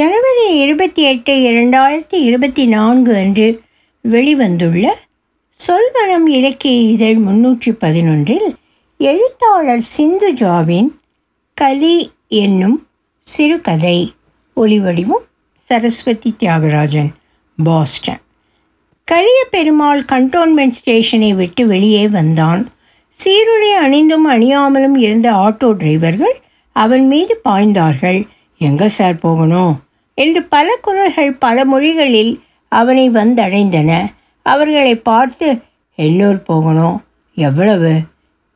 ஜனவரி இருபத்தி எட்டு இரண்டாயிரத்தி இருபத்தி நான்கு அன்று வெளிவந்துள்ள சொல்வனம் இலக்கிய இதழ் முன்னூற்றி பதினொன்றில் எழுத்தாளர் சிந்துஜாவின் கலி என்னும் சிறுகதை. ஒலிவடிவும் சரஸ்வதி தியாகராஜன் பாஸ்டன். கலிய பெருமாள் கண்டோன்மெண்ட் ஸ்டேஷனை விட்டு வெளியே வந்தான். சீருடை அணிந்தும் அணியாமலும் இருந்த ஆட்டோ டிரைவர்கள் அவன் மீது பாய்ந்தார்கள். எங்கே சார் போகணும்? என்று பல குரல்கள் பல மொழிகளில் அவனை வந்தடைந்தன. அவர்களை பார்த்து எல்லோர் போகணும்? எவ்வளவு?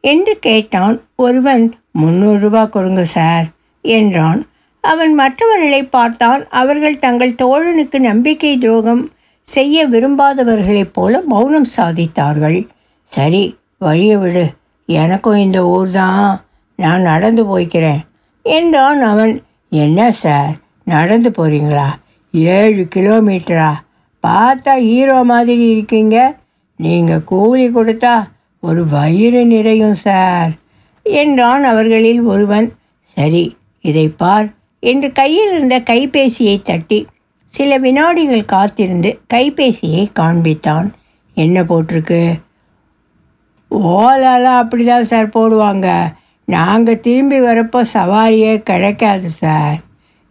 என்று கேட்டான். ஒருவன் முந்நூறு ரூபா கொடுங்க சார் என்றான். அவன் மற்றவர்களை பார்த்தான். அவர்கள் தங்கள் தோழனுக்கு நம்பிக்கை துரோகம் செய்ய விரும்பாதவர்களைப் போல மௌனம் சாதித்தார்கள். சரி வழியை விடு. எனக்கும் இந்த ஊர் தான் நான் நடந்து போய்க்கிறேன் என்றான் அவன். என்ன சார்? நடந்து போகிறீங்களா ஏழு கிலோமீட்டரா? பார்த்தா ஹீரோ மாதிரி இருக்கீங்க. நீங்கள் கூலி கொடுத்தா ஒரு வயிறு நிறையும் சார். என்றான் அவர்களில் ஒருவன். சரி இதை பார் என்று கையில் இருந்த கைபேசியை தட்டி சில வினாடிகள் காத்திருந்து கைபேசியை காண்பித்தான். என்ன போட்டிருக்கு? ஓலாலாம் அப்படி தான் சார் போடுவாங்க. நாங்கள் திரும்பி வரப்போ சவாரியே கிடைக்காது சார்.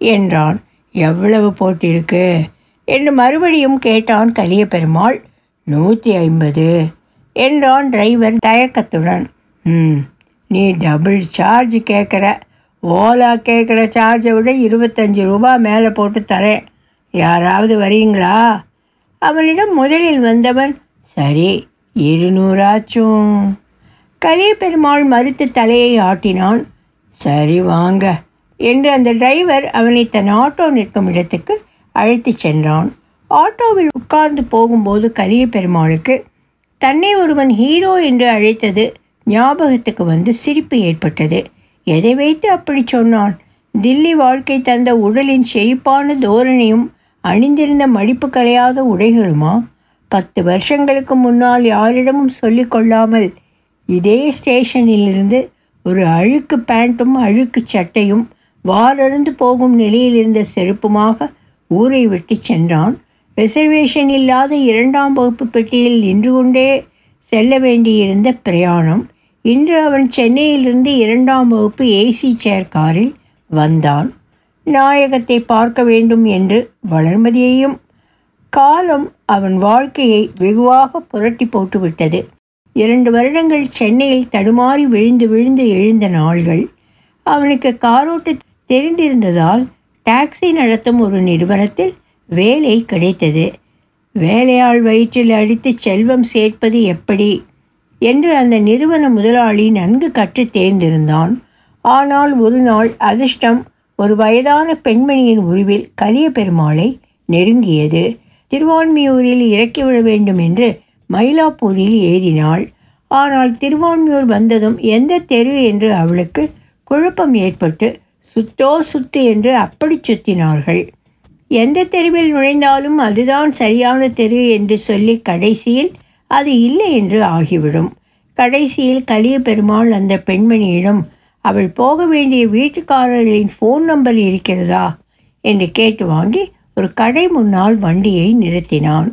என்றான். எவ்வளவு போட்டிருக்கு என்று மறுபடியும் கேட்டான் கலிய பெருமாள் நூற்றி ஐம்பது என்றான் டிரைவர் தயக்கத்துடன். ம் நீ டபுள் சார்ஜ் கேட்குற. ஓலா கேட்குற சார்ஜை விட இருபத்தஞ்சி ரூபா மேலே போட்டு தரேன். யாராவது வரீங்களா? அவனிடம் முதலில் வந்தவன். சரி இருநூறாச்சும். கலிய பெருமாள் மறுத்து தலையை ஆட்டினான். சரி வாங்க. என்று அந்த டிரைவர் அவனை தன் ஆட்டோ நிற்கும் இடத்துக்கு அழைத்துச் சென்றான். ஆட்டோவில் உட்கார்ந்து போகும்போது கரிய பெருமாளுக்கு தன்னை ஒருவன் ஹீரோ என்று அழைத்தது ஞாபகத்துக்கு வந்து சிரிப்பு ஏற்பட்டது. எதை வைத்து அப்படி சொன்னான்? தில்லி வாழ்க்கை தந்த உடலின் செழிப்பான தோரணையும் அணிந்திருந்த மடிப்பு கலையாத உடைகளுமா? பத்து வருஷங்களுக்கு முன்னால் யாரிடமும் சொல்லிக்கொள்ளாமல் இதே ஸ்டேஷனிலிருந்து ஒரு அழுக்கு பேண்ட்டும் அழுக்கு சட்டையும் வாரருந்து போகும் நிலையில் இருந்த செருப்புமாக ஊரை விட்டு சென்றான். ரிசர்வேஷன் இல்லாத இரண்டாம் வகுப்பு பெட்டியில் நின்று கொண்டே செல்ல வேண்டியிருந்த பிரயாணம். இன்று அவன் சென்னையிலிருந்து இரண்டாம் வகுப்பு ஏசி சேர் காரில் வந்தான். நாயகத்தை பார்க்க வேண்டும் என்று வளர்மதியையும் காலம் அவன் வாழ்க்கையை வெகுவாக புரட்டி போட்டுவிட்டது. இரண்டு வருடங்கள் சென்னையில் தடுமாறி விழுந்து விழுந்து எழுந்த நாள்கள். அவனுக்கு காரோட்டு தெரிந்திருந்ததால் டாக்ஸி நடத்தும் ஒரு நிறுவனத்தில் வேலை கிடைத்தது. வேலையாள் வயிற்றில் அடித்து செல்வம் சேர்ப்பது எப்படி? என்று அந்த நிறுவன முதலாளி நன்கு கற்று தேர்ந்திருந்தான். ஆனால் ஒரு நாள் அதிர்ஷ்டம் ஒரு வயதான பெண்மணியின் உருவில் கலிய பெருமாளை நெருங்கியது. திருவான்மியூரில் இறக்கிவிட வேண்டும் என்று மயிலாப்பூரில் ஏறினாள். ஆனால் திருவான்மியூர் வந்ததும் எந்த தெரு என்று அவளுக்கு குழப்பம் ஏற்பட்டு சுத்தோ சுத்து என்று அப்படி சுத்தினார்கள். எந்த தெருவில் நுழைந்தாலும் அதுதான் சரியான தெரு என்று சொல்லி கடைசியில் அது இல்லை என்று ஆகிவிடும். கடைசியில் கலிய பெருமாள் அந்த பெண்மணியிடம் அவள் போக வேண்டிய வீட்டுக்காரர்களின் ஃபோன் நம்பர் இருக்கிறதா? என்று கேட்டு வாங்கி ஒரு கடை முன்னால் வண்டியை நிறுத்தினான்.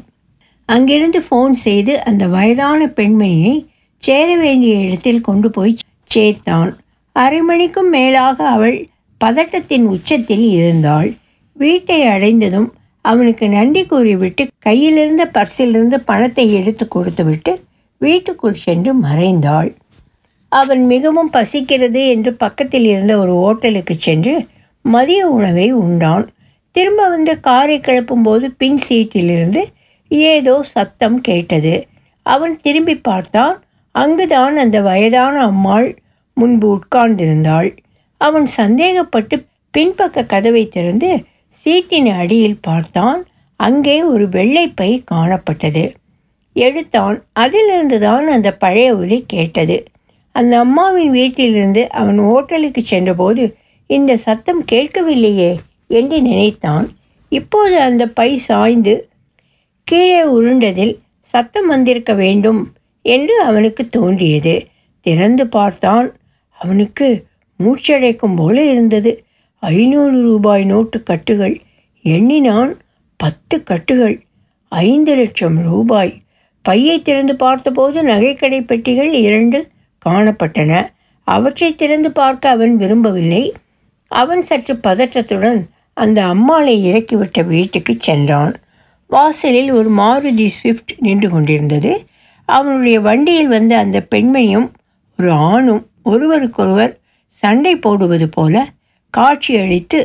அங்கிருந்து ஃபோன் செய்து அந்த வயதான பெண்மணியை சேர வேண்டிய இடத்தில் கொண்டு போய் சேர்த்தான். அரை மணிக்கும் மேலாக அவள் பதட்டத்தின் உச்சத்தில் இருந்தாள். வீட்டை அடைந்ததும் அவனுக்கு நன்றி கூறிவிட்டு கையிலிருந்த பர்சிலிருந்து பணத்தை எடுத்து கொடுத்துவிட்டு வீட்டுக்குள் சென்று மறைந்தாள். அவன் மிகவும் பசிக்கிறது என்று பக்கத்தில் இருந்த ஒரு ஓட்டலுக்கு சென்று மதிய உணவை உண்டான். திரும்ப வந்து காரை கிளப்பும்போது பின் சீட்டிலிருந்து ஏதோ சத்தம் கேட்டது. அவன் திரும்பி பார்த்தான். அங்குதான் அந்த வயதான அம்மாள் முன்பு உட்கார்ந்திருந்தாள். அவன் சந்தேகப்பட்டு பின்பக்க கதவை திறந்து சீட்டின் அடியில் பார்த்தான். அங்கே ஒரு வெள்ளைப்பை காணப்பட்டது. எடுத்தான். அதிலிருந்து தான் அந்த பழைய ஒலி கேட்டது. அந்த அம்மாவின் வீட்டிலிருந்து அவன் ஓட்டலுக்கு சென்றபோது இந்த சத்தம் கேட்கவில்லையே என்று நினைத்தான். இப்போது அந்த பை சாய்ந்து கீழே உருண்டதில் சத்தம் வந்திருக்க வேண்டும் என்று அவனுக்கு தோன்றியது. திறந்து பார்த்தான். அவனுக்கு மூச்சடைக்கும் போல இருந்தது. ஐநூறு ரூபாய் நோட்டு கட்டுகள் எண்ணினான் பத்து கட்டுகள். ஐந்து லட்சம் ரூபாய். பையை திறந்து பார்த்தபோது நகைக்கடை பெட்டிகள் இரண்டு காணப்பட்டன. அவற்றை திறந்து பார்க்க அவன் விரும்பவில்லை. அவன் சற்று பதற்றத்துடன் அந்த அம்மாளை இறக்கிவிட்ட வீட்டுக்கு சென்றான். வாசலில் ஒரு மாருதி ஸ்விஃப்ட் நின்று கொண்டிருந்தது. அவனுடைய வண்டியில் வந்த அந்த பெண்மணியும் ஒரு ஆணும் ஒருவருக்கொருவர் சண்டை போடுவது போல காட்சியளித்து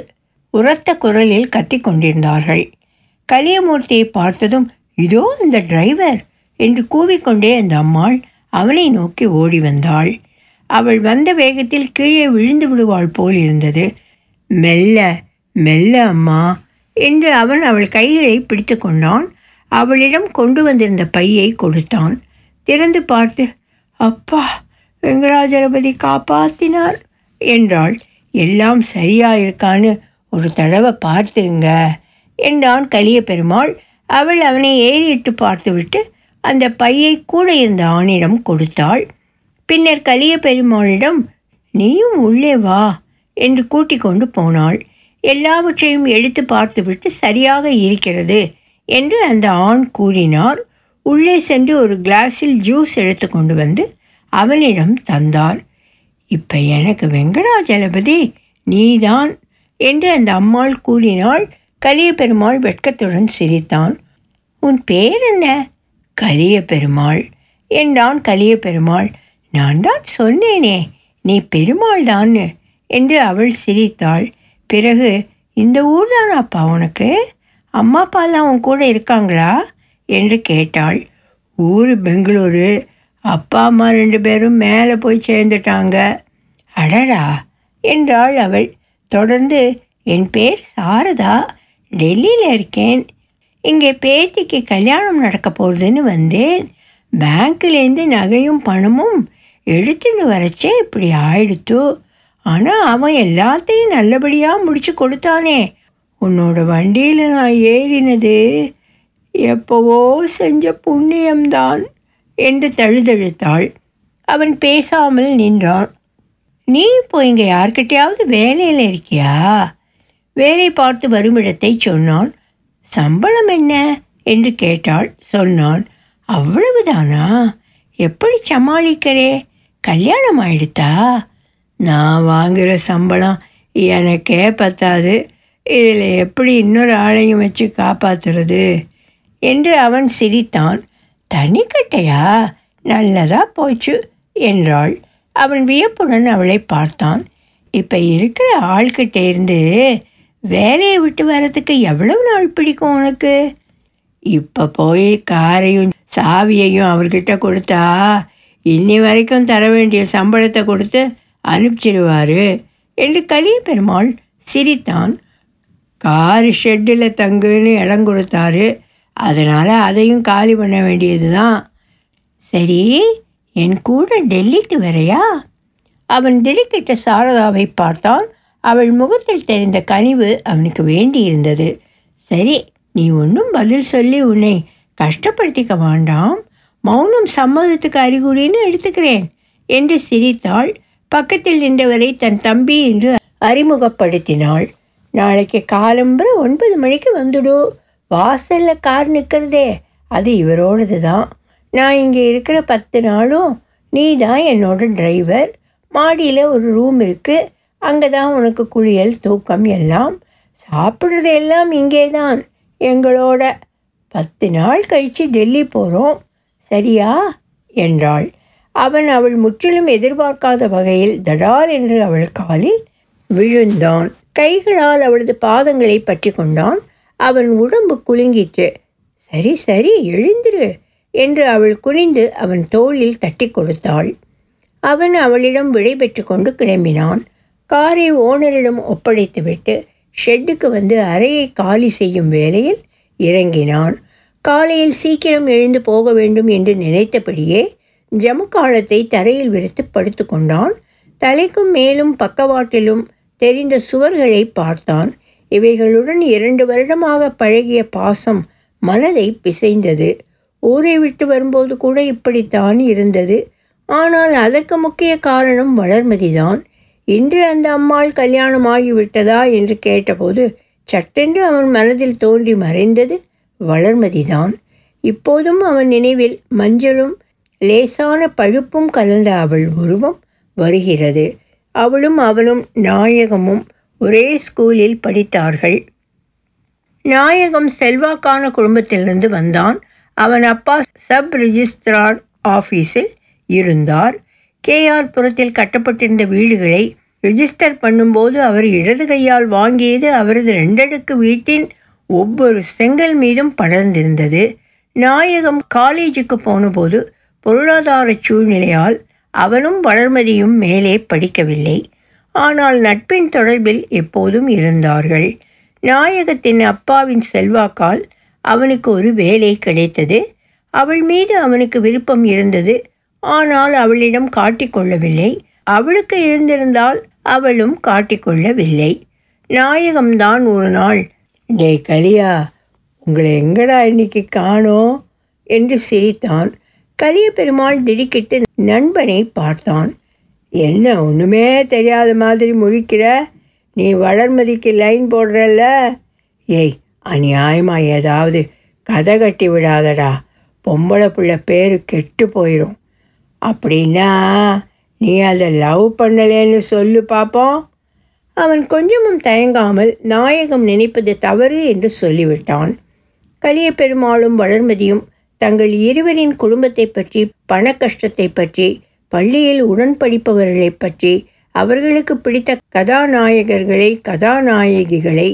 உரத்த குரலில் கத்திக் கொண்டிருந்தார்கள் கலியமூர்த்தியை பார்த்ததும் இதோ இந்த டிரைவர்! என்று கூவிக்கொண்டே அந்த அம்மாள் அவனை நோக்கி ஓடி வந்தாள். அவள் வந்த வேகத்தில் கீழே விழுந்து விடுவாள் போல் இருந்தது. மெல்ல மெல்ல அம்மா! என்று அவன் அவள் கைகளை பிடித்து கொண்டான். அவளிடம் கொண்டு வந்திருந்த பையை கொடுத்தான். திறந்து பார்த்து அப்பா வெங்கடாஜலபதி காப்பாத்தினார்! என்றாள். எல்லாம் சரியாயிருக்கான்னு ஒரு தடவை பார்த்துங்க என்றான் கலிய பெருமாள் அவள் அவனை ஏறிட்டு பார்த்துவிட்டு அந்த பையை கூட இருந்த ஆணிடம் கொடுத்தாள். பின்னர் கலிய பெருமாளிடம் நீயும் உள்ளே வா என்று கூட்டிக் கொண்டு போனாள். எல்லாவற்றையும் எடுத்து பார்த்துவிட்டு சரியாக இருக்கிறது என்று அந்த ஆண் கூறினார். உள்ளே சென்று ஒரு கிளாஸில் ஜூஸ் எடுத்து கொண்டு வந்து அவனிடம் தந்தார். இப்போ எனக்கு வெங்கடாஜலபதி நீதான் என்று அந்த அம்மாள் கூறினாள் கலிய பெருமாள் வெட்கத்துடன் சிரித்தான். உன் பேர் என்ன கலிய பெருமாள் என்றான் கலிய பெருமாள் நான் தான் சொன்னேனே நீ பெருமாள் தான் என்று அவள் சிரித்தாள். பிறகு இந்த ஊர் தானாப்பா உனக்கு? அம்மா அப்பாலாம் உன் கூட இருக்காங்களா? என்று கேட்டாள். ஊர் பெங்களூரு. அப்பா அம்மா ரெண்டு பேரும் மேலே போய் சேர்ந்துட்டாங்க. அடடா என்றாள் அவள். தொடர்ந்து என் பேர் சாரதா. டெல்லியில் இருக்கேன். இங்கே பேத்திக்கு கல்யாணம் நடக்க போகுதுன்னு வந்தேன். பேங்க்லேருந்து நகையும் பணமும் எடுத்துட்டு வரச்சே இப்படி ஆயிடுத்து. ஆனால் அவன் எல்லாத்தையும் நல்லபடியாக முடிச்சு கொடுத்தானே. உன்னோட வண்டியில் நான் ஏறினது எப்போவோ செஞ்ச புண்ணியம்தான். என்று தழுதழுத்தாள். அவன் பேசாமல் நின்றான். நீ இப்போ இங்கே யார்கிட்டையாவது வேலையில் இருக்கியா? வேலை பார்த்து வருமிடத்தை சொன்னான். சம்பளம் என்ன? என்று கேட்டாள். சொன்னான். அவ்வளவுதானா? எப்படி சமாளிக்கிறே? கல்யாணம் ஆயிடுத்தா? நான் வாங்குகிற சம்பளம் எனக்கே பத்தாது. இதில் எப்படி இன்னொரு ஆளையும் வச்சு காப்பாற்றுறது என்று அவன் சிரித்தான். தனிக்கட்டையா? நல்லதா போச்சு என்றாள். அவன் வியப்புடன் அவளை பார்த்தான். இப்போ இருக்கிற ஆள்கிட்ட இருந்து வேலையை விட்டு வரதுக்கு எவ்வளவு நாள் பிடிக்கும் உனக்கு? இப்போ போய் காரையும் சாவியையும் அவர்கிட்ட கொடுத்தா இன்னி வரைக்கும் தர வேண்டிய சம்பளத்தை கொடுத்து அனுப்பிச்சிடுவார் என்று கலிய பெருமாள் சிரித்தான். கார் ஷெட்டில் தங்குன்னு இடம் கொடுத்தாரு. அதனால் அதையும் காலி பண்ண வேண்டியது தான் சரி என் கூட டெல்லிக்கு வரையா? அவன் திடுக்கிட்ட சாரதாவை பார்த்தான். அவள் முகத்தில் தெரிந்த கனிவு அவனுக்கு வேண்டியிருந்தது. சரி நீ ஒன்றும் பதில் சொல்லி உன்னை கஷ்டப்படுத்திக்க வேண்டாம். மௌனம் சம்மதத்துக்கு அறிகுறின்னு எடுத்துக்கிறேன் என்று சிரித்தாள். பக்கத்தில் நின்றவரை தன் தம்பி என்று அறிமுகப்படுத்தினாள். நாளைக்கு காலம்புற ஒன்பது மணிக்கு வந்துடும் வாசலில் கார் நிற்கிறதே அது இவரோடது தான் நான் இங்கே இருக்கிற பத்து நாளும் நீ தான் என்னோட டிரைவர். மாடியில் ஒரு ரூம் இருக்குது அங்கே தான் உனக்கு குளியல் தூக்கம் எல்லாம். சாப்பிட்றது எல்லாம் இங்கே தான் எங்களோட. பத்து நாள் கழித்து டெல்லி போகிறோம் சரியா? என்றாள். அவன் அவள் முற்றிலும் எதிர்பார்க்காத வகையில் தடால் என்று அவள் காலில் விழுந்தான். கைகளால் அவளது பாதங்களை பற்றி கொண்டான். அவன் உடம்பு குலுங்கிற்று. சரி சரி எழுந்திரு என்று அவள் குனிந்து அவன் தோளில் தட்டி கொடுத்தாள். அவன் அவளிடம் விடைபெற்று கொண்டு கிளம்பினான். காரை ஓனரிடம் ஒப்படைத்துவிட்டு ஷெட்டுக்கு வந்து அறையை காலி செய்யும் வேலையில் இறங்கினான். காலையில் சீக்கிரம் எழுந்து போக வேண்டும் என்று நினைத்தபடியே ஜமுக்காலத்தை தரையில் விரித்து படுத்து கொண்டான். தலைக்கும் மேலும் பக்கவாட்டிலும் தெரிந்த சுவர்களை பார்த்தான். இவைகளுடன் இரண்டு வருடமாக பழகிய பாசம் மனதை பிசைந்தது. ஊரை விட்டு வரும்போது கூட இப்படித்தான் இருந்தது. ஆனால் அதற்கு முக்கிய காரணம் வளர்மதிதான். இன்று அந்த அம்மாள் கல்யாணம் ஆகிவிட்டதா என்று கேட்டபோது சட்டென்று அவன் மனதில் தோன்றி மறைந்தது வளர்மதிதான். இப்போதும் அவன் நினைவில் மஞ்சளும் லேசான பழுப்பும் கலந்த அவள் உருவம் வருகிறது. அவளும் அவனும் நாயகமும் ஒரே ஸ்கூலில் படித்தார்கள். நாயகம் செல்வாக்கான குடும்பத்திலிருந்து வந்தான். அவன் அப்பா சப் ரிஜிஸ்ட்ரார் ஆஃபீஸில் இருந்தார். கேஆர் புறத்தில் கட்டப்பட்டிருந்த வீடுகளை ரிஜிஸ்டர் பண்ணும்போது அவர் இடது கையால் வாங்கியது அவரது ரெண்டடுக்கு வீட்டின் ஒவ்வொரு செங்கல் மீதும் படர்ந்திருந்தது. நாயகம் காலேஜுக்கு போனபோது பொருளாதார சூழ்நிலையால் அவனும் வளர்மதியும் மேலே படிக்கவில்லை. ஆனால் நட்பின் தொடர்பில் எப்போதும் இருந்தார்கள். நாயகத்தின் அப்பாவின் செல்வாக்கால் அவனுக்கு ஒரு வேலை கிடைத்தது. அவள் மீது அவனுக்கு விருப்பம் இருந்தது. ஆனால் அவளிடம் காட்டிக்கொள்ளவில்லை அவளுக்கு இருந்திருந்தால் அவளும் காட்டிக்கொள்ளவில்லை நாயகம்தான் ஒரு நாள் டே கலியா உங்களை எங்கடா இன்னைக்கு காணோம்? என்று சிரித்தான். கலிய பெருமாள் திடுக்கிட்டு நண்பனை பார்த்தான். என்ன ஒன்றுமே தெரியாத மாதிரி முழிக்கிற. நீ வளர்மதிக்கு லைன் போடுறல்ல? ஏய் அநியாயமா ஏதாவது கதை கட்டி விடாதடா. பொம்பளை பிள்ளை பேர் கெட்டு போயிடும் அப்படின்னா நீ அதை லவ் பண்ணலேன்னு சொல்லு பார்ப்போம் அவன் கொஞ்சமும் தயங்காமல் நாயகம் நினைப்பது தவறு என்று சொல்லிவிட்டான். கலிய பெருமாளும் வளர்மதியும் தங்கள் இருவரின் குடும்பத்தை பற்றி பண கஷ்டத்தை பற்றி பள்ளியில் உடன்படிப்பவர்களை பற்றி அவர்களுக்கு பிடித்த கதாநாயகர்களை கதாநாயகிகளை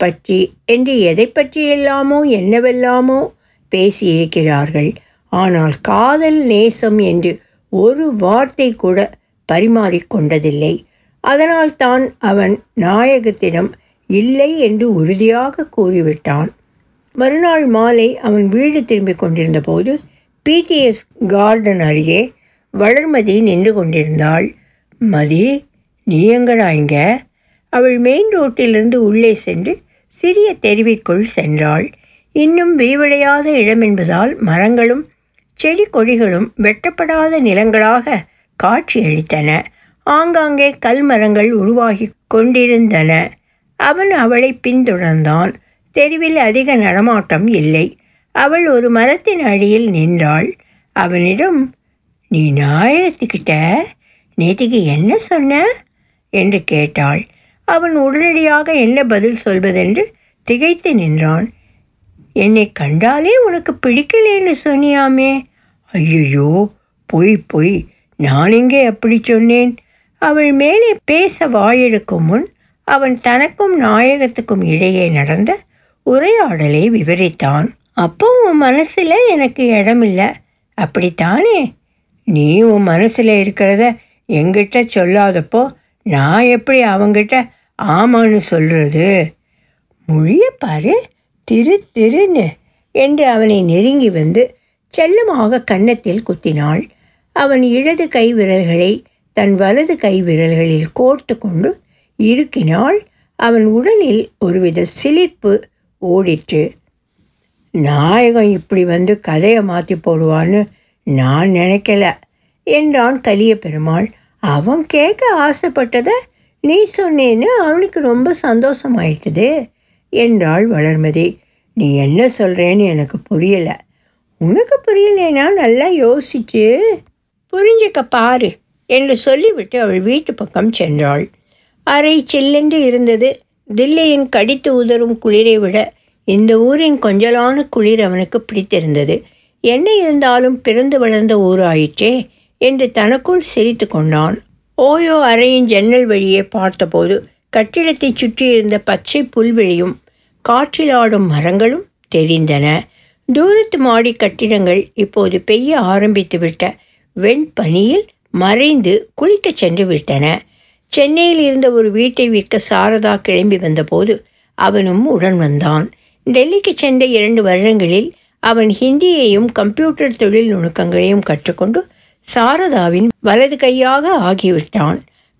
பற்றி என்று எதை பற்றியெல்லாமோ என்னவெல்லாமோ பேசியிருக்கிறார்கள். ஆனால் காதல் நேசம் என்று ஒரு வார்த்தை கூட பரிமாறிக்கொண்டதில்லை அதனால் தான் அவன் நாயகத்திடம் இல்லை என்று உறுதியாக கூறிவிட்டான். மறுநாள் மாலை அவன் வீடு திரும்பிக் கொண்டிருந்த போது பிடிஎஸ் கார்டன் அருகே வளர்மதி நின்று கொண்டிருந்தாள். மதி நீ எங்கடா இங்க அவள் மெயின் ரோட்டிலிருந்து உள்ளே சென்று சிறிய தெருவிற்குள் சென்றாள். இன்னும் விரிவடையாத இடம் என்பதால் மரங்களும் செடி கொடிகளும் வெட்டப்படாத நிலங்களாக காட்சியளித்தன ஆங்காங்கே கல் மரங்கள் உருவாகி கொண்டிருந்தன. அவன் அவளை பின்தொடர்ந்தான். தெருவில் அதிக நடமாட்டம் இல்லை. அவள் ஒரு மரத்தின் அடியில் நின்றாள். அவனிடம் நீ நாயகத்துக்கிட்ட நேற்றுக்கு என்ன சொன்ன? என்று கேட்டாள். அவன் உடனடியாக என்ன பதில் சொல்வதென்று திகைத்து நின்றான். என்னை கண்டாலே உனக்கு பிடிக்கலேன்னு சொன்னியாமே. ஐயோ பொய் பொய். நான் இங்கே அப்படி சொன்னேன்? அவள் மேலே பேச வாயெடுக்கும் முன் அவன் தனக்கும் நாயகத்துக்கும் இடையே நடந்த உரையாடலை விவரித்தான். அப்போ உன் மனசில் எனக்கு இடமில்லை. அப்படித்தானே? நீ உன் மனசில் இருக்கிறத எங்கிட்ட சொல்லாதப்போ நான் எப்படி அவங்கிட்ட ஆமான்னு சொல்கிறது மொழிய பாரு திரு திருன்னு என்று அவனை நெருங்கி வந்து செல்லமாக கன்னத்தில் குத்தினாள். அவன் இடது கை விரல்களை தன் வலது கை விரல்களில் கோர்த்து கொண்டு இருக்கினாள் அவன் உடலில் ஒருவித சிலிர்ப்பு ஓடிற்று. நாயகம் இப்படி வந்து கதையை மாற்றி போடுவான்னு நான் நினைக்கல என்றான் கலிய பெருமாள். அவன் கேட்க ஆசைப்பட்டதை நீ சொன்னேன்னு அவனுக்கு ரொம்ப சந்தோஷமாயிட்டுது என்றாள் வளர்மதி. நீ என்ன சொல்கிறேன்னு எனக்கு புரியலை. உனக்கு புரியலைன்னா நல்லா யோசிச்சு புரிஞ்சுக்க பாரு என்று சொல்லிவிட்டு அவள் வீட்டு பக்கம் சென்றாள். அறை சில்லென்று இருந்தது. தில்லியின் கடித்து உதறும் குளிரை விட இந்த ஊரின் கொஞ்சலான குளிர் அவனுக்கு பிடித்திருந்தது. என்ன இருந்தாலும் பிறந்து வளர்ந்த ஊராயிற்றே என்று தனக்குள் சிரித்து கொண்டான். ஓயோ அறையின் ஜன்னல் வழியே பார்த்தபோது கட்டிடத்தை சுற்றியிருந்த பச்சை புல்வெளியும் காற்றில் ஆடும் மரங்களும் தெரிந்தன. தூரத்து மாடி கட்டிடங்கள் இப்போது பெய்ய ஆரம்பித்துவிட்ட வெண்பனியில் மறைந்து குளிக்கச் சென்று விட்டன சென்னையில் இருந்த ஒரு வீட்டை விற்க சாரதா கிளம்பி வந்தபோது அவனும் உடன் வந்தான். டெல்லிக்கு சென்ற இரண்டு வருடங்களில் அவன் ஹிந்தியையும் கம்ப்யூட்டர் தொழில் நுணுக்கங்களையும் கற்றுக்கொண்டு சாரதாவின் வலது கையாக ஆகிவிட்டான்.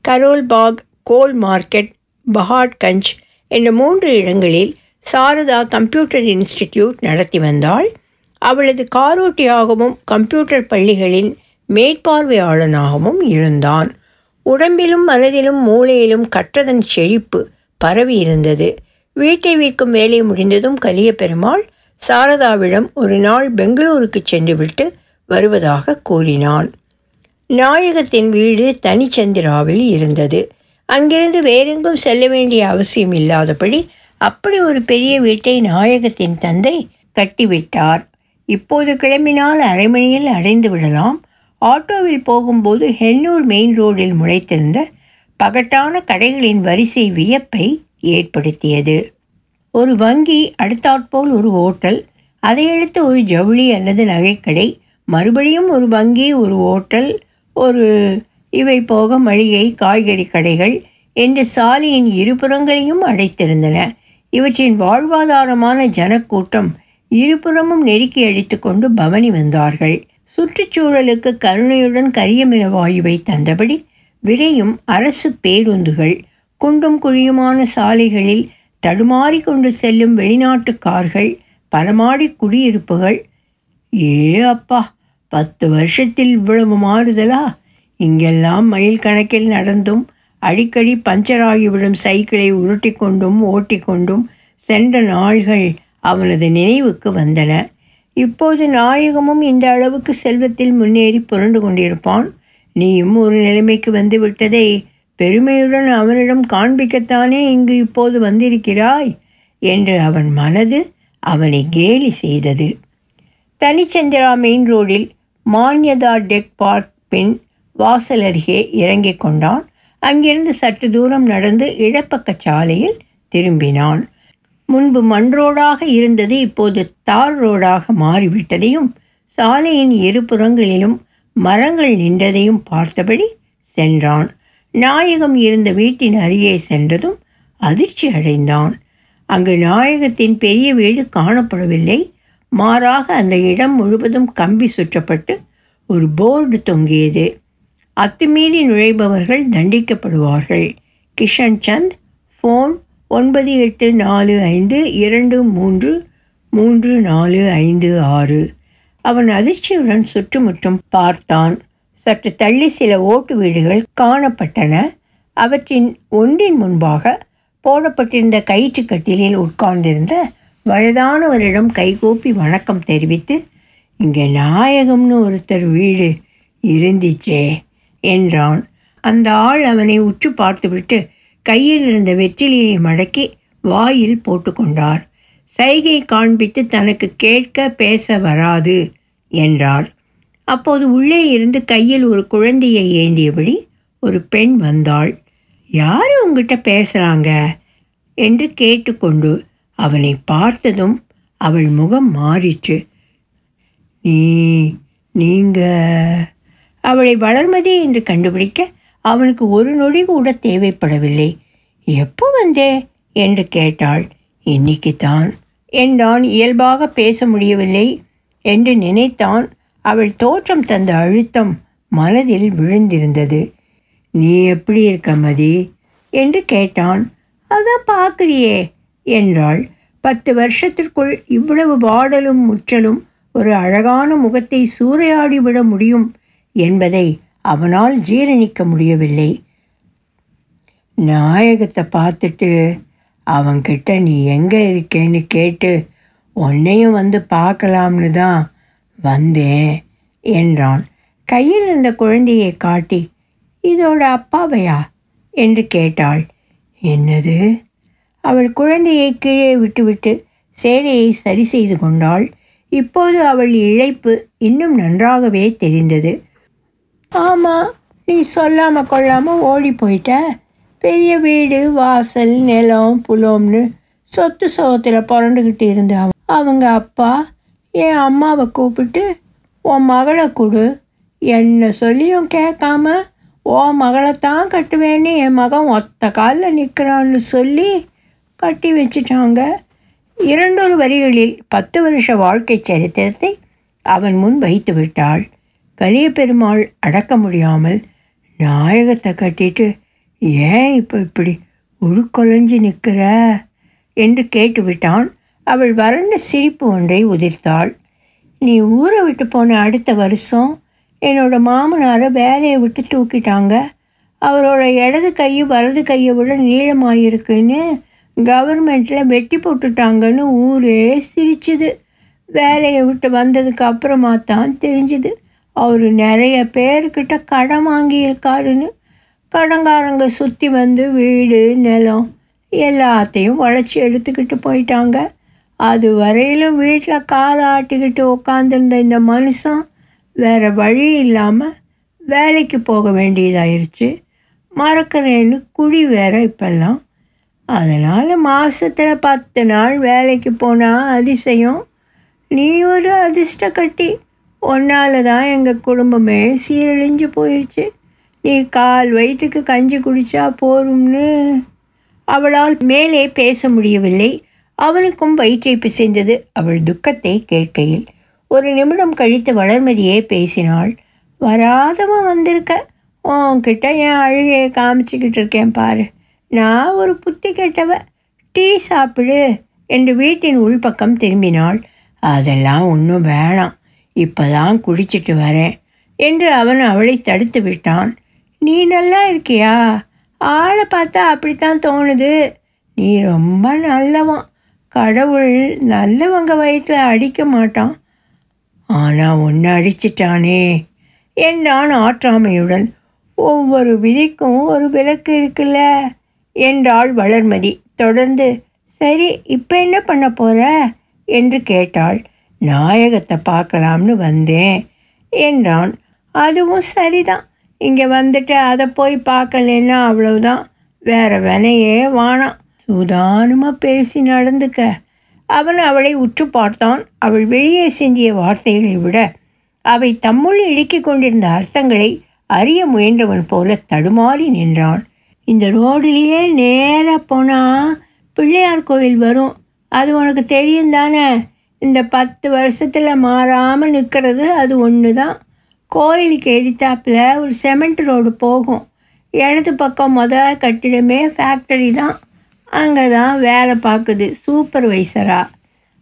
கரோல் பாக் கோல் மார்க்கெட் பஹாட்கஞ்ச் என்ற மூன்று இடங்களில் சாரதா கம்ப்யூட்டர் இன்ஸ்டிடியூட் நடத்தி வந்தாள். அவளது காரோட்டியாகவும் கம்ப்யூட்டர் பள்ளிகளின் மேற்பார்வையாளனாகவும் இருந்தான். உடம்பிலும் மனதிலும் மூளையிலும் கற்றதன் செழிப்பு பரவி இருந்தது வீட்டை விற்கும் வேலை முடிந்ததும் கலிய பெருமாள் சாரதாவிடம் ஒரு நாள் பெங்களூருக்கு சென்றுவிட்டு வருவதாக கூறினான். நாயகத்தின் வீடு தனிச்சந்திராவில் இருந்தது. அங்கிருந்து வேறெங்கும் செல்ல வேண்டிய அவசியம் இல்லாதபடி அப்படி ஒரு பெரிய வீட்டை நாயகத்தின் தந்தை கட்டிவிட்டார். இப்போது கிளம்பினால் அரை மணியில் அடைந்து விடலாம். ஆட்டோவில் போகும்போது ஹென்னூர் மெயின் ரோடில் முளைத்திருந்த பகட்டான கடைகளின் வரிசை வியப்பை ஏற்படுத்தியது. ஒரு வங்கி அடுத்தாற்போல் ஒரு ஓட்டல் அதையடுத்து ஒரு ஜவுளி அல்லது நகைக்கடை மறுபடியும் ஒரு வங்கி ஒரு ஓட்டல் ஒரு இவை போக மளிகை காய்கறி கடைகள் என்ற சாலையின் இருபுறங்களையும் அடைத்திருந்தன. இவற்றின் வாழ்வாதாரமான ஜனக்கூட்டம் இருபுறமும் நெருக்கி அடித்து கொண்டு பவனி வந்தார்கள். சுற்றுச்சூழலுக்கு கருணையுடன் கரியமில வாயுவை தந்தபடி விரையும் அரசு பேருந்துகள் குண்டும் குழியுமான சாலைகளில் தடுமாறி கொண்டு செல்லும் வெளிநாட்டு கார்கள் பலமாடி குடியிருப்புகள். ஏ அப்பா பத்து வருஷத்தில் இவ்வளவு மாறுதலா? இங்கெல்லாம் மைல் கணக்கில் நடந்தும் அடிக்கடி பஞ்சராகிவிடும் சைக்கிளை உருட்டி கொண்டும் ஓட்டி கொண்டும் சென்ற நாள்கள் அவனது நினைவுக்கு வந்தன. இப்போது நாயகமும் இந்த அளவுக்கு செல்வத்தில் முன்னேறி புரண்டு கொண்டிருப்பான். நீயும் ஒரு நிலைமைக்கு வந்து விட்டதை. பெருமையுடன் அவனிடம் காண்பிக்கத்தானே இங்கு இப்போது வந்திருக்கிறாய்? என்று அவன் மனது அவனை கேலி செய்தது. தனிச்சந்திரா மெயின் ரோடில் மான்யதா டெக் பார்க் பின் வாசல் அருகே இறங்கிக் கொண்டான். அங்கிருந்து சற்று தூரம் நடந்து இடப்பக்க சாலையில் திரும்பினான். முன்பு மண் ரோடாக இருந்தது இப்போது தார் ரோடாக மாறிவிட்டதையும் சாலையின் இருபுறங்களிலும் மரங்கள் நின்றதையும் பார்த்தபடி சென்றான். நாயகம் இருந்த வீட்டின் அருகே சென்றதும் அதிர்ச்சி அடைந்தான். அங்கு நாயகத்தின் பெரிய வீடு காணப்படவில்லை. மாறாக அந்த இடம் முழுவதும் கம்பி சுற்றப்பட்டு ஒரு போர்டு தொங்கியது. அத்துமீறி நுழைபவர்கள் தண்டிக்கப்படுவார்கள். கிஷன் சந்த் ஃபோன் ஒன்பது எட்டு நாலு ஐந்து இரண்டு மூன்று மூன்று நாலு ஐந்து ஆறு. அவன் அதிர்ச்சியுடன் சுற்றுமுற்றும் பார்த்தான். சற்று தள்ளி சில ஓட்டு வீடுகள் காணப்பட்டன. அவற்றின் ஒன்றின் முன்பாக போடப்பட்டிருந்த கயிற்று கட்டிலில் உட்கார்ந்திருந்த வயதானவரிடம் கைகூப்பி வணக்கம் தெரிவித்து இங்கே நாயகம்னு ஒருத்தர் வீடு இருந்துச்சே என்றான். அந்த ஆள் அவனை உற்று பார்த்துவிட்டு கையில் இருந்த வெற்றிலையை மடக்கி வாயில் போட்டுக்கொண்டார் சைகை காண்பித்து தனக்கு கேட்க பேச வராது என்றார். அப்போது உள்ளே இருந்து கையில் ஒரு குழந்தையை ஏந்தியபடி ஒரு பெண் வந்தாள். யார் உங்ககிட்ட பேசுகிறாங்க என்று கேட்டுக்கொண்டு அவனை பார்த்ததும் அவள் முகம் மாறிச்சு நீ நீங்க? அவளை வளர்மதி என்று கண்டுபிடிக்க அவனுக்கு ஒரு நொடி கூட தேவைப்படவில்லை. எப்போ வந்தே? என்று கேட்டாள். இன்னைக்கு தான் என்றான். இயல்பாக பேச முடியவில்லை என்று நினைத்தான் அவள் தோற்றம் தந்த அழுத்தம் மனதில் விழுந்திருந்தது. நீ எப்படி இருக்க மதி? என்று கேட்டான். அதான் பார்க்குறியே என்றாள். பத்து வருஷத்திற்குள் இவ்வளவு வாடலும் முற்றலும் ஒரு அழகான முகத்தை சூறையாடி விட முடியும் என்பதை அவனால் ஜீரணிக்க முடியவில்லை. நாயகத்தை பார்த்துட்டு அவன்கிட்ட நீ எங்கே இருக்கேன்னு கேட்டு உன்னையும் வந்து பார்க்கலாம்னு தான் வந்தேன் என்றான். கையில் இருந்த குழந்தையை காட்டி இதோட அப்பாவையா? என்று கேட்டாள். என்னது? அவள் குழந்தையை கீழே விட்டுவிட்டு சேலையை சரி செய்து கொண்டாள். இப்போது அவள் இழைப்பு இன்னும் நன்றாகவே தெரிந்தது. ஆமாம் நீ சொல்லாமல் கொள்ளாமல் ஓடி போயிட்ட. பெரிய வீடு வாசல் நிலம் புலம்னு சொத்து சோகத்தில் புரண்டுக்கிட்டு இருந்த அவங்க அப்பா என் அம்மாவை கூப்பிட்டு உன் மகளை கொடு. என்ன சொல்லியும் கேட்காம உன் மகளை தான் கட்டுவேன்னு என் மகன் ஒத்த காலில் நிற்கிறான்னு சொல்லி கட்டி வச்சிட்டாங்க. இரண்டொரு வரிகளில் பத்து வருஷ வாழ்க்கை சரித்திரத்தை அவன் முன் வைத்து விட்டாள். கலிய பெருமாள் அடக்க முடியாமல் நாயகத்தை கட்டிட்டு ஏன் இப்போ இப்படி உருக்கொலைஞ்சு நிற்கிற என்று கேட்டுவிட்டான் அவள் வறண்ட சிரிப்பு ஒன்றை உதிர்த்தாள். நீ ஊரை விட்டு போன அடுத்த வருஷம் என்னோட மாமனாரை வேலையை விட்டு தூக்கிட்டாங்க. அவரோட இடது கை வலது கையை விட நீளமாயிருக்குன்னு கவர்மெண்ட்டில் வெட்டி போட்டுட்டாங்கன்னு ஊரே சிரிச்சுது. வேலையை விட்டு வந்ததுக்கு அப்புறமா தான் தெரிஞ்சுது. அவர் நிறைய பேர்கிட்ட கடன் வாங்கியிருக்காருன்னு. கடங்காரங்க சுற்றி வந்து வீடு நிலம் எல்லாத்தையும் உழைச்சி எடுத்துக்கிட்டு போயிட்டாங்க. அது வரையிலும் வீட்டில் காலை ஆட்டிக்கிட்டு உட்காந்துருந்த இந்த மனுஷன் வேறு வழி இல்லாமல் வேலைக்கு போக வேண்டியதாயிருச்சு. மறக்கிறேன்னு குடி வேற இப்பெல்லாம். அதனால் மாதத்தில் பத்து நாள் வேலைக்கு போனால் அதிசயம். நீ ஒரு அதிர்ஷ்ட கட்டி. ஒன்னால் தான் எங்கள் குடும்பமே சீரழிஞ்சு போயிடுச்சு நீ கால் வயிற்றுக்கு கஞ்சி குடித்தா போரும்னு. அவளால் மேலே பேச முடியவில்லை. அவனுக்கும் வயிற்றை பிசைந்தது அவள் துக்கத்தை கேட்கையில். ஒரு நிமிடம் கழித்து வளர்மதியே பேசினாள். வராதவன் வந்திருக்க உன்கிட்ட என் அழுகையை காமிச்சிக்கிட்டு இருக்கேன் பாரு. நான் ஒரு புத்தி கேட்டவ. டீ சாப்பிடு என்று வீட்டின் உள்பக்கம் திரும்பினாள். அதெல்லாம் ஒன்றும் வேணாம். இப்போ தான் குடிச்சிட்டு வரேன் என்று அவன் அவளை தடுத்து விட்டான். நீ நல்லா இருக்கியா? ஆளை பார்த்தா அப்படித்தான் தோணுது. நீ ரொம்ப நல்லவன். கடவுள் நல்லவங்க வயிற்றில் அடிக்க மாட்டான். ஆனால் ஒன்று அடிச்சிட்டானே. என்றான் ஆற்றாமையுடன் ஒவ்வொரு விதிக்கும் ஒரு விளக்கு இருக்குல்ல? என்றாள் வளர்மதி தொடர்ந்து. சரி இப்போ என்ன பண்ண போகிற என்று கேட்டாள். நாயகத்தை பார்க்கலாம்னு வந்தேன் என்றான். அதுவும் சரிதான். இங்கே வந்துட்டு அதை போய் பார்க்கலன்னா அவ்வளவுதான். வேறு வினையே வானாம் சூதானமாக பேசி நடந்துக்க. அவன் அவளை உற்று பார்த்தான். அவள் வெளியே சிந்திய வார்த்தைகளை விட அவை தம்முள் இழுக்கிக் கொண்டிருந்த அர்த்தங்களை அறிய முயன்றவன் போல தடுமாறி நின்றான். இந்த ரோடிலேயே நேராக போனால் பிள்ளையார் கோயில் வரும். அது உனக்கு தெரியும் தானே? இந்த பத்து வருஷத்தில் மாறாமல் நிற்கிறது அது ஒன்று தான் கோயிலுக்கு எதிர்த்தாப்பில் ஒரு செமெண்ட் ரோடு போகும். இடது பக்கம் மொதல் கட்டிடமே ஃபேக்டரி தான். அங்கே தான் வேலை பார்க்குது சூப்பர்வைசரா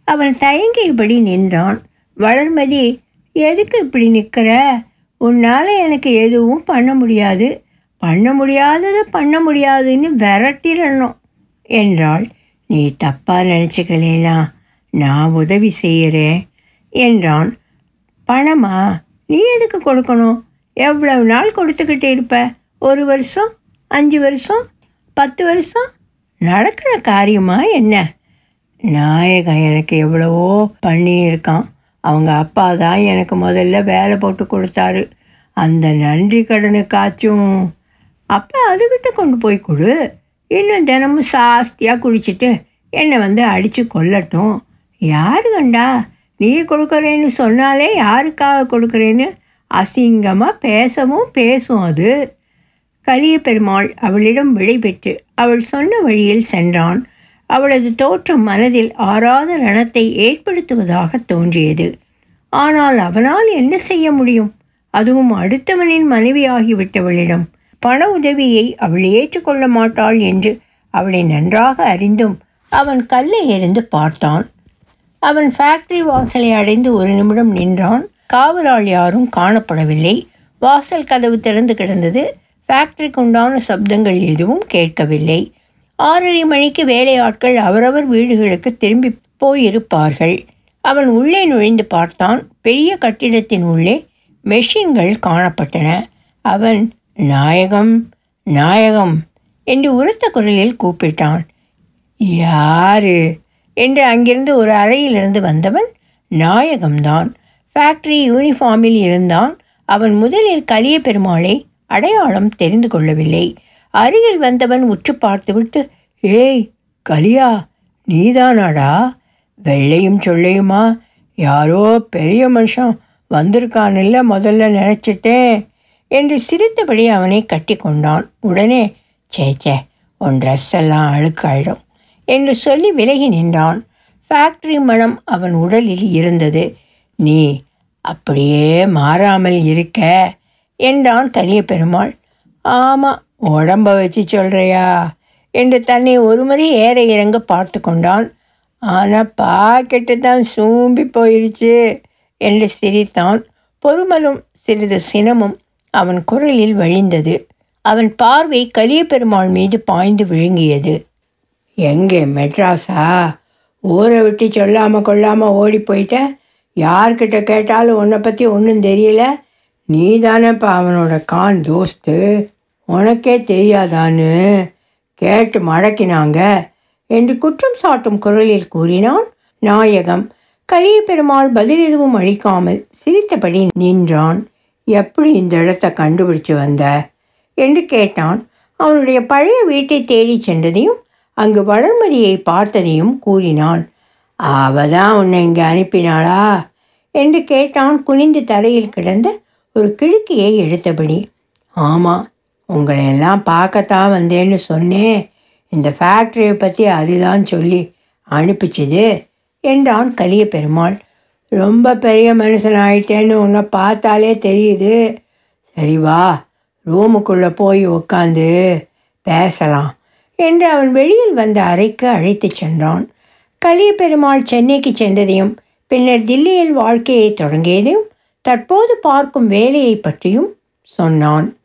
அவன் தயங்கியபடி நின்றான். வளர்மதி எதுக்கு இப்படி நிற்கிற உன்னால் எனக்கு எதுவும் பண்ண முடியாது. பண்ண முடியாததை பண்ண முடியாதுன்னு விரட்டிடணும் என்றாள். நீ தப்பாக நினச்சிக்கலாம் நான் உதவி செய்கிறேன் என்றான். பணமா? நீ எதுக்கு கொடுக்கணும்? எவ்வளவு நாள் கொடுத்துக்கிட்டு இருப்ப? ஒரு வருஷம்? அஞ்சு வருஷம்? பத்து வருஷம்? நடக்கிற காரியமா என்ன? நாயகன் எனக்கு எவ்வளவோ பண்ணியிருக்கான். அவங்க அப்பா தான் எனக்கு முதல்ல வேலை போட்டு கொடுத்தாரு. அந்த நன்றி கடனுக்காச்சும் அப்போ அதுக்கிட்ட கொண்டு போய் கொடு. இன்னும் தினமும் சாஸ்தியாக குடிச்சிட்டு என்னை வந்து அடித்து கொல்லட்டும். யாரு கண்டா? நீ கொடுக்குறேன்னு சொன்னாலே யாருக்காக கொடுக்குறேன்னு அசிங்கமாக பேசவும் பேசும் அது. கலிய பெருமாள் அவளிடம் விடைபெற்று அவள் சொன்ன வழியில் சென்றான். அவளது தோற்றம் மனதில் ஆறாத ரணத்தை ஏற்படுத்துவதாக தோன்றியது. ஆனால் அவனால் என்ன செய்ய முடியும்? அதுவும் அடுத்தவனின் மனைவியாகிவிட்டவளிடம். பண உதவியை அவள் ஏற்றுக்கொள்ள மாட்டாள் என்று அவளை நன்றாக அறிந்தும் அவன் கல்லை எறிந்து பார்த்தான். அவன் ஃபேக்டரி வாசலை அடைந்து ஒரு நிமிடம் நின்றான். காவலாள் யாரும் காணப்படவில்லை. வாசல் கதவு திறந்து கிடந்தது. ஃபேக்டரிக்கு உண்டான சப்தங்கள் எதுவும் கேட்கவில்லை. ஆறரை மணிக்கு வேலையாட்கள் அவரவர் வீடுகளுக்கு திரும்பி போயிருப்பார்கள். அவன் உள்ளே நுழைந்து பார்த்தான். பெரிய கட்டிடத்தின் உள்ளே மெஷின்கள் காணப்பட்டன. அவன் நாயகம் நாயகம் என்று உரத்த குரலில் கூப்பிட்டான். யாரு? என்று அங்கிருந்து ஒரு அறையிலிருந்து வந்தவன் நாயகம்தான். ஃபேக்டரி யூனிஃபார்மில் இருந்தான். அவன் முதலில் கலிய பெருமாளை அடையாளம் தெரிந்து கொள்ளவில்லை. அருகில் வந்தவன் உற்று பார்த்துவிட்டு ஏய் கலியா நீதானாடா? வெள்ளையும் சொல்லையுமா? யாரோ பெரிய மனுஷன் வந்திருக்கானில்ல முதல்ல நினச்சிட்டேன் என்று சிரித்தபடி அவனை கட்டி கொண்டான். உடனே சே சே உன் ட்ரெஸ் எல்லாம் அழுக்காயிடும் என்று சொல்லி விலகி நின்றான். ஃபேக்டரி மனம் அவன் உடலில் இருந்தது. நீ அப்படியே மாறாமல் இருக்க. என்றான் கலிய பெருமாள். ஆமாம் உடம்ப வச்சு சொல்கிறியா என்று தன்னை ஒருமுறை ஏற இறங்க பார்த்து கொண்டான் ஆனால் பாக்கெட்டு தான் சூம்பி போயிருச்சு என்று சிரித்தான். பொறுமலும் சிறிது சினமும் அவன் குரலில் வழிந்தது. அவன் பார்வை கலிய பெருமாள் மீது பாய்ந்து விழுங்கியது. எங்கே மெட்ராஸா? ஊரை விட்டு சொல்லாமல் கொள்ளாமல் ஓடி போயிட்ட? யார்கிட்ட கேட்டாலும் உன்னை பற்றி ஒன்றும் தெரியல. நீ தானேப்பா அவனோட கான் தோஸ்து. உனக்கே தெரியாதான்னு கேட்டு மடக்கினாங்க என்று குற்றம் சாட்டும் குரலில் கூறினான் நாயகம். கலிய பெருமாள் பதில் எதுவும் அளிக்காமல் சிரித்தபடி நின்றான். எப்படி இந்த இடத்த கண்டுபிடிச்சு வந்த? என்று கேட்டான். அவனுடைய பழைய வீட்டை தேடிச் சென்றதையும் அங்கு வளர்மதியை பார்த்ததையும் கூறினான். அவதான் உன்னை இங்கே அனுப்பினாளா? என்று கேட்டான் குனிந்து தரையில் கிடந்த ஒரு கிழக்கியை எடுத்தபடி ஆமாம் உங்களை எல்லாம் பார்க்கத்தான் வந்தேன்னு சொன்னேன் இந்த ஃபேக்ட்ரியை பற்றி அதுதான் சொல்லி அனுப்பிச்சுது என்றான் கலிய பெருமாள் ரொம்ப பெரிய மனுஷன் ஆயிட்டேன்னு உன்னை பார்த்தாலே தெரியுது. சரி வா ரூமுக்குள்ளே போய் உக்காந்து பேசலாம் என்று அவன் வெளியில் வந்த அறைக்கு அழைத்துச் சென்றான். கலிய பெருமாள் சென்னைக்கு சென்றதையும் பின்னர் தில்லியில் வாழ்க்கையை தொடங்கியதையும் தற்போது பார்க்கும் வேலையை பற்றியும் சொன்னான்.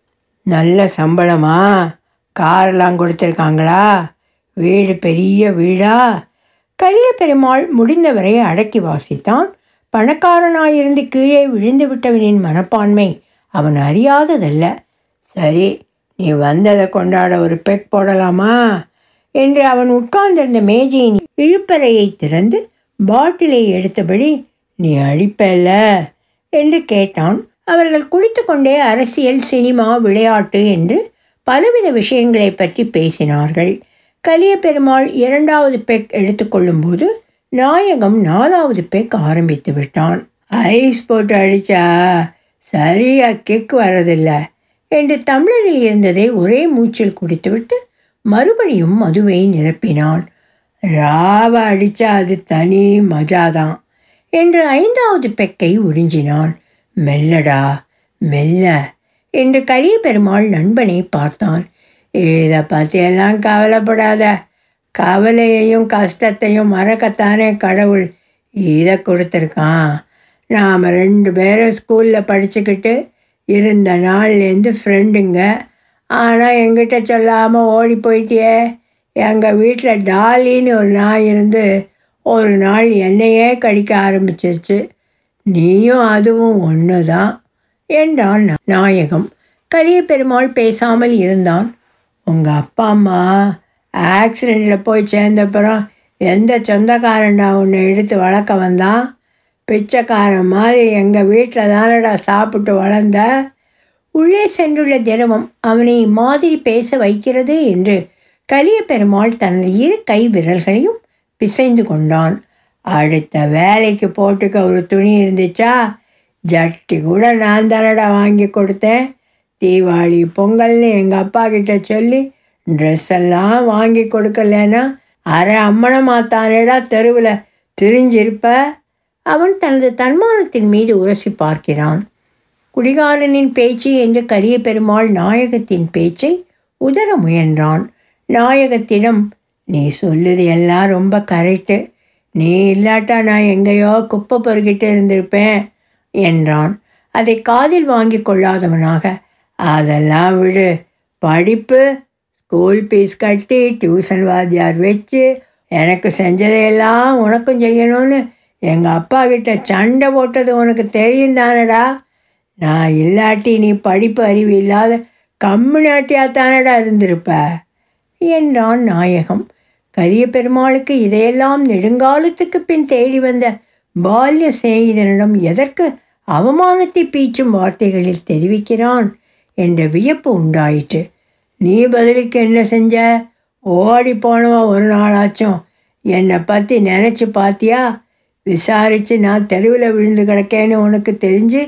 நல்ல சம்பளமா? காரெல்லாம் கொடுத்துருக்காங்களா? வீடு பெரிய வீடா? கரிய பெருமாள் முடிந்தவரை அடக்கி வாசித்தான். பணக்காரனாயிருந்து கீழே விழுந்து விட்டவனின் மனப்பான்மை அவன் அறியாததல்ல. சரி நீ வந்ததை கொண்டாட ஒரு பெக் போடலாமா? என்று அவன் உட்கார்ந்திருந்த மேஜையின் இழுப்பறையை திறந்து பாட்டிலை எடுத்தபடி நீ அடிப்பல்ல. என்று கேட்டான். அவர்கள் குளித்துக்கொண்டே அரசியல் சினிமா விளையாட்டு என்று பலவித விஷயங்களை பற்றி பேசினார்கள். கலிய பெருமாள் இரண்டாவது பெக் எடுத்துக்கொள்ளும்போது நாயகம் நாலாவது பெக் ஆரம்பித்து விட்டான். ஐஸ் போட்டு அடிச்சா சரியா கிக் வரதில்லை என்று தமிழரில் இருந்ததை ஒரே மூச்சில் குடித்துவிட்டு மறுபடியும் மதுவை நிரப்பினான். ராவ அடிச்சா அது தனி மஜாதான். என்று ஐந்தாவது பெக்கை உறிஞ்சினான் மெல்லடா மெல்ல என்று கலிய பெருமாள் நண்பனை பார்த்தான். இதை பற்றியெல்லாம் கவலைப்படாத. கவலையையும் கஷ்டத்தையும் மறக்கத்தானே கடவுள் இதை கொடுத்துருக்கான். நாம் ரெண்டு பேரும் ஸ்கூலில் படிச்சுக்கிட்டு இருந்த நாள்லேருந்து ஃப்ரெண்டுங்க ஆனால் எங்கிட்ட சொல்லாமல் ஓடி போயிட்டியே. எங்கள் வீட்டில் டாலின்னு ஒரு நாய் இருந்து ஒரு நாள் என்னையே கடிக்க ஆரம்பிச்சிருச்சு. நீயும் அதுவும் ஒன்று தான் என்றான் நாயகம். கரிய பெருமாள் பேசாமல் இருந்தான். உங்கள் அப்பா அம்மா ஆக்சிடெண்ட்டில் போய் சேர்ந்தப்புறம் எந்த சொந்தக்காரன்டா உன்னை எடுத்து வளர்க்க வந்தான் பிச்சைக்காரன் மாதிரி எங்கள் வீட்டில் தானடா சாப்பிட்டு வளர்ந்த? உள்ளே சென்றுள்ள திரவம் அவனை மாதிரி பேச வைக்கிறது என்று கலிய பெருமாள் தனது இரு கை விரல்களையும் பிசைந்து கொண்டான். அடுத்த வேலைக்கு போட்டுக்க ஒரு துணி இருந்துச்சா? ஜட்டி கூட நான் தானடா வாங்கி கொடுத்தேன். தீபாவளி பொங்கல்னு எங்கள் அப்பா கிட்ட சொல்லி ட்ரெஸ் எல்லாம் வாங்கி கொடுக்கலன்னா அரை அம்மனமாத்தானேடா தெருவில் திரிஞ்சிருப்ப? அவன் தனது தன்மானத்தின் மீது உரசி பார்க்கிறான். குடிகாரனின் பேச்சு என்று கரிய பெருமாள் நாயகத்தின் பேச்சை உதர முயன்றான். நாயகத்திடம் நீ சொல்லுது எல்லாம் ரொம்ப கரெக்டு நீ இல்லாட்டா நான் எங்கேயோ குப்பை பொறுக்கிட்டு இருந்திருப்பேன் என்றான். அதை காதில் வாங்கி கொள்ளாதவனாக அதெல்லாம் விடு. படிப்பு ஸ்கூல் ஃபீஸ் கட்டி டியூஷன் வாத்தியார் வச்சு எனக்கு செஞ்சதையெல்லாம் உனக்கும் செய்யணும்னு எங்கள் அப்பா கிட்ட சண்டை போட்டது உனக்கு தெரியும் தானடா? நான் இல்லாட்டி நீ படிப்பு அறிவு இல்லாத கம்முனாட்டியாக தானடா இருந்திருப்ப? என்றான் நாயகம். கரிய பெருமாளுக்கு இதையெல்லாம் நெடுங்காலத்துக்கு பின் தேடி வந்த பால்ய சிநேகிதனிடம் எதற்கு அவமானத்தை பீச்சும் வார்த்தைகளில் தெரிவிக்கிறான் என்ற வியப்பு உண்டாயிற்று. நீ பதிலுக்கு என்ன செஞ்ச? ஓடி போனவன் ஒரு நாளாச்சும்? என்னை பற்றி நினச்சி பார்த்தியா விசாரித்து நான் தெருவில் விழுந்து கிடக்கேன்னு உனக்கு தெரிஞ்சு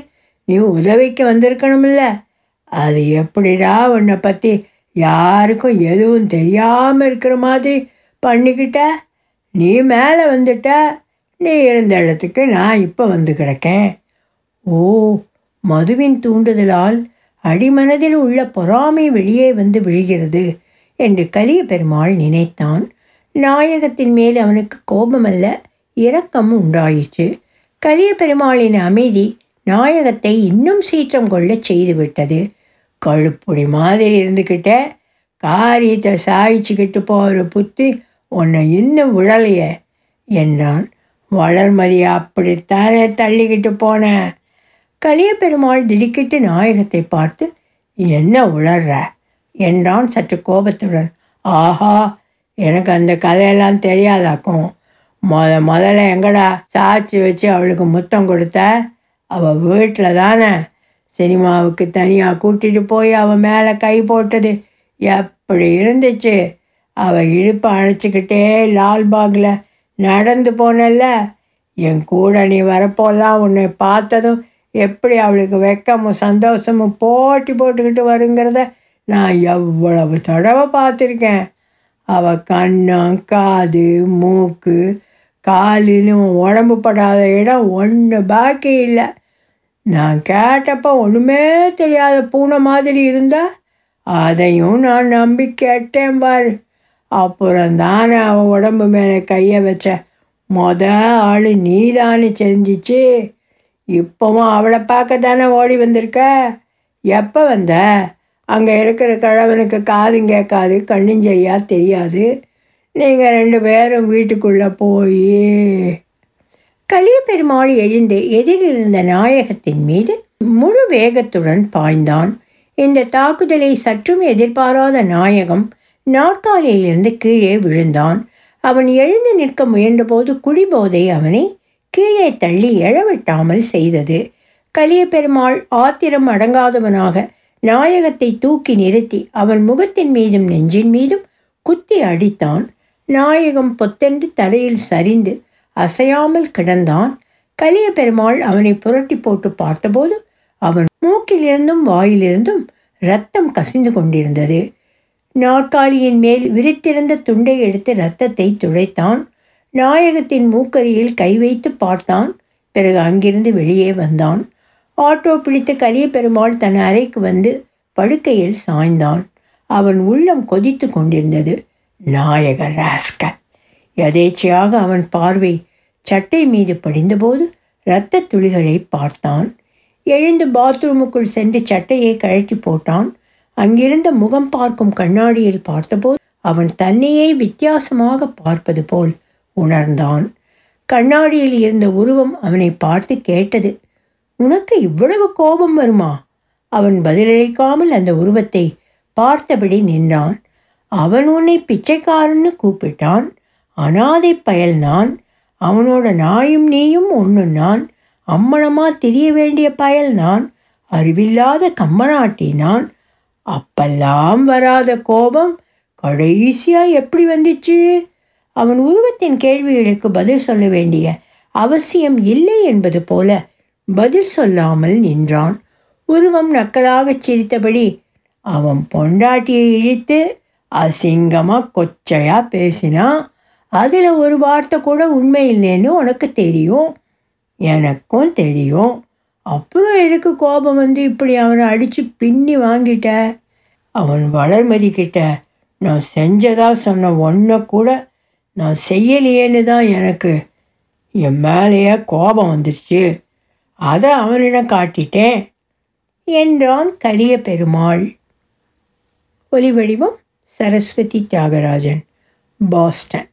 நீ உதவிக்கு வந்திருக்கணுமில்ல? அது எப்படிடா உன்னை பற்றி யாருக்கும் எதுவும் தெரியாமல் இருக்கிற மாதிரி பண்ணிக்கிட்ட நீ மேலே வந்துட்ட நீ இருந்த இடத்துக்கு நான் இப்போ வந்து கிடக்கேன். ஓ மதுவின் தூண்டுதலால் அடிமனதில் உள்ள பொறாமை வெளியே வந்து விழுகிறது என்று கலிய பெருமாள் நினைத்தான். நாயகத்தின் மேல் அவனுக்கு கோபமல்ல இரக்கம் உண்டாயிற்று. கலிய பெருமாளின் அமைதி நாயகத்தை இன்னும் சீற்றம் கொள்ளச் செய்துவிட்டது. கழுப்புடி மாதிரி இருந்துக்கிட்ட காரியத்தை சாய்ச்சிக்கிட்டு போகிற புத்தி உன்னை இன்னும் விழலையே என்றான். வளர்மதியை அப்படித்தானே தள்ளிக்கிட்டு போனேன் கலிய பெருமாள் திடுக்கிட்டு நாயகத்தை பார்த்து என்ன உளர்ற? என்றான் சற்று கோபத்துடன். ஆஹா எனக்கு அந்த கதையெல்லாம் தெரியாதாக்கும். முத முதல்ல எங்கடா சாட்சி வச்சு அவளுக்கு முத்தம் கொடுத்த? அவள் வீட்டில் தானே. சினிமாவுக்கு தனியாக கூட்டிகிட்டு போய் அவள் மேலே கை போட்டது. எப்படி இருந்துச்சு? அவள் இழுப்பை அழைச்சிக்கிட்டே லால்பாகில் நடந்து போனல்ல. என் கூட நீ வரப்போலாம் உன்னை பார்த்ததும் எப்படி அவளுக்கு வெக்கமும் சந்தோஷமும் போட்டி போட்டுக்கிட்டு வருங்கிறத நான் எவ்வளவு தடவை பார்த்துருக்கேன். அவள் கண்ணம் காது மூக்கு காலுன்னு உடம்பு படாத இடம் ஒன்று பாக்கி இல்லை. நான் கேட்டப்போ ஒன்றுமே தெரியாத பூனை மாதிரி இருந்தா அதையும் நான் நம்பி கேட்டேன் பாரு. அப்புறம் தானே அவன் உடம்பு மேலே கையை வச்ச. மொத ஆள் நீ தானே செஞ்சிச்சு இப்போவும் அவளை பார்க்க தானே ஓடி வந்திருக்க? எப்போ வந்த? அங்கே இருக்கிற கிழவனுக்கு காதும் கேட்காது கண்ணும் சரியா தெரியாது. நீங்கள் ரெண்டு பேரும் வீட்டுக்குள்ளே போய். கலிய பெருமாள் எழுந்து எதிரில் இருந்த நாயகத்தின் மீது முழு வேகத்துடன் பாய்ந்தான். இந்த தாக்குதலை சற்றும் எதிர்பாராத நாயகம் நாற்காலியிலிருந்து கீழே விழுந்தான். அவன் எழுந்து நிற்க முயன்றபோது குடிபோதை அவனை கீழே தள்ளி எழவிட்டாமல் செய்தது. கலிய பெருமாள் ஆத்திரம் அடங்காதவனாக நாயகத்தை தூக்கி நிறுத்தி அவன் முகத்தின் மீதும் நெஞ்சின் மீதும் குத்தி அடித்தான். நாயகம் பொத்தென்று தரையில் சரிந்து அசையாமல் கிடந்தான். கலிய பெருமாள் அவனை புரட்டி போட்டு பார்த்தபோது அவன் மூக்கிலிருந்தும் வாயிலிருந்தும் ரத்தம் கசிந்து கொண்டிருந்தது. நாற்காலியின் மேல் விரித்திருந்த துண்டை எடுத்து ரத்தத்தை துடைத்தான். நாயகத்தின் மூக்கரியில் கை வைத்து பார்த்தான். பிறகு அங்கிருந்து வெளியே வந்தான். ஆட்டோ பிடித்த கலிய பெருமாள் தன் அறைக்கு வந்து படுக்கையில் சாய்ந்தான். அவன் உள்ளம் கொதித்து கொண்டிருந்தது. நாயக ராஸ்கல்! எதேச்சையாக அவன் பார்வை சட்டை மீது படிந்தபோது இரத்த துளிகளை பார்த்தான். எழுந்து பாத்ரூமுக்குள் சென்று சட்டையை கழற்றி போட்டான். அங்கிருந்த முகம் பார்க்கும் கண்ணாடியில் பார்த்தபோது அவன் தன்னையே வித்தியாசமாக பார்ப்பது போல் உணர்ந்தான். கண்ணாடியில் இருந்த உருவம் அவனை பார்த்து கேட்டது உனக்கு இவ்வளவு கோபம் வருமா? அவன் பதிலளிக்காமல் அந்த உருவத்தை பார்த்தபடி நின்றான். அவன் உன்னை பிச்சைக்காரன்னு கூப்பிட்டான். அனாதை பயல் நான். அவனோட நாயும் நீயும் ஒன்று நான். அம்மனமா தெரிய வேண்டிய பயல் நான். அறிவில்லாத கம்மநாட்டி நான். அப்பெல்லாம் வராத கோபம் கடைசியாக எப்படி வந்துச்சு? அவன் உருவத்தின் கேள்விகளுக்கு பதில் சொல்ல வேண்டிய அவசியம் இல்லை என்பது போல பதில் சொல்லாமல் நின்றான். உருவம் நக்கலாகச் சிரித்தபடி அவன் பொண்டாட்டியை இழுத்து அசிங்கமாக கொச்சையாக பேசினா அதில் ஒரு வார்த்தை கூட உண்மை இல்லைன்னு உனக்கு தெரியும். எனக்கும் தெரியும். அப்புறம் எதுக்கு கோபம் வந்து இப்படி அவனை அடித்து பின்னி வாங்கிட்ட? அவன் வளர்மதி கிட்ட நான் செஞ்சதாக சொன்ன ஒன்றை கூட நான் செய்யலையேன்னு தான் எனக்கு என் மேலேயே கோபம் வந்துருச்சு. அதை அவனிடம் காட்டிட்டேன் என்றான் கரிய பெருமாள். ஒலிவடிவம் சரஸ்வதி தியாகராஜன் பாஸ்டன்.